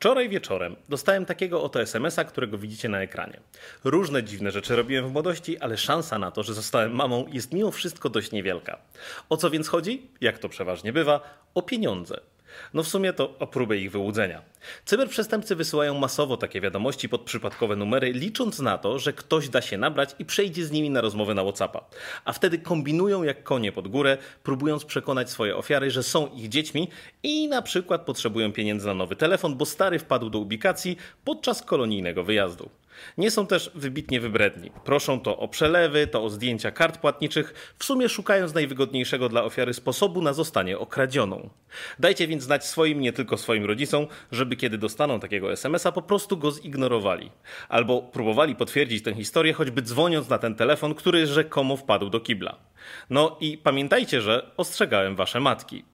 Wczoraj wieczorem dostałem takiego oto SMS-a, którego widzicie na ekranie. Różne dziwne rzeczy robiłem w młodości, ale szansa na to, że zostałem mamą jest mimo wszystko dość niewielka. O co więc chodzi? Jak to przeważnie bywa, o pieniądze. No w sumie to o próbę ich wyłudzenia. Cyberprzestępcy wysyłają masowo takie wiadomości pod przypadkowe numery, licząc na to, że ktoś da się nabrać i przejdzie z nimi na rozmowę na WhatsAppa. A wtedy kombinują jak konie pod górę, próbując przekonać swoje ofiary, że są ich dziećmi i na przykład potrzebują pieniędzy na nowy telefon, bo stary wpadł do ubikacji podczas kolonijnego wyjazdu. Nie są też wybitnie wybredni. Proszą to o przelewy, to o zdjęcia kart płatniczych, w sumie szukając najwygodniejszego dla ofiary sposobu na zostanie okradzioną. Dajcie więc znać swoim, nie tylko swoim rodzicom, żeby kiedy dostaną takiego SMS-a, po prostu go zignorowali. Albo próbowali potwierdzić tę historię, choćby dzwoniąc na ten telefon, który rzekomo wpadł do kibla. No i pamiętajcie, że ostrzegałem wasze matki.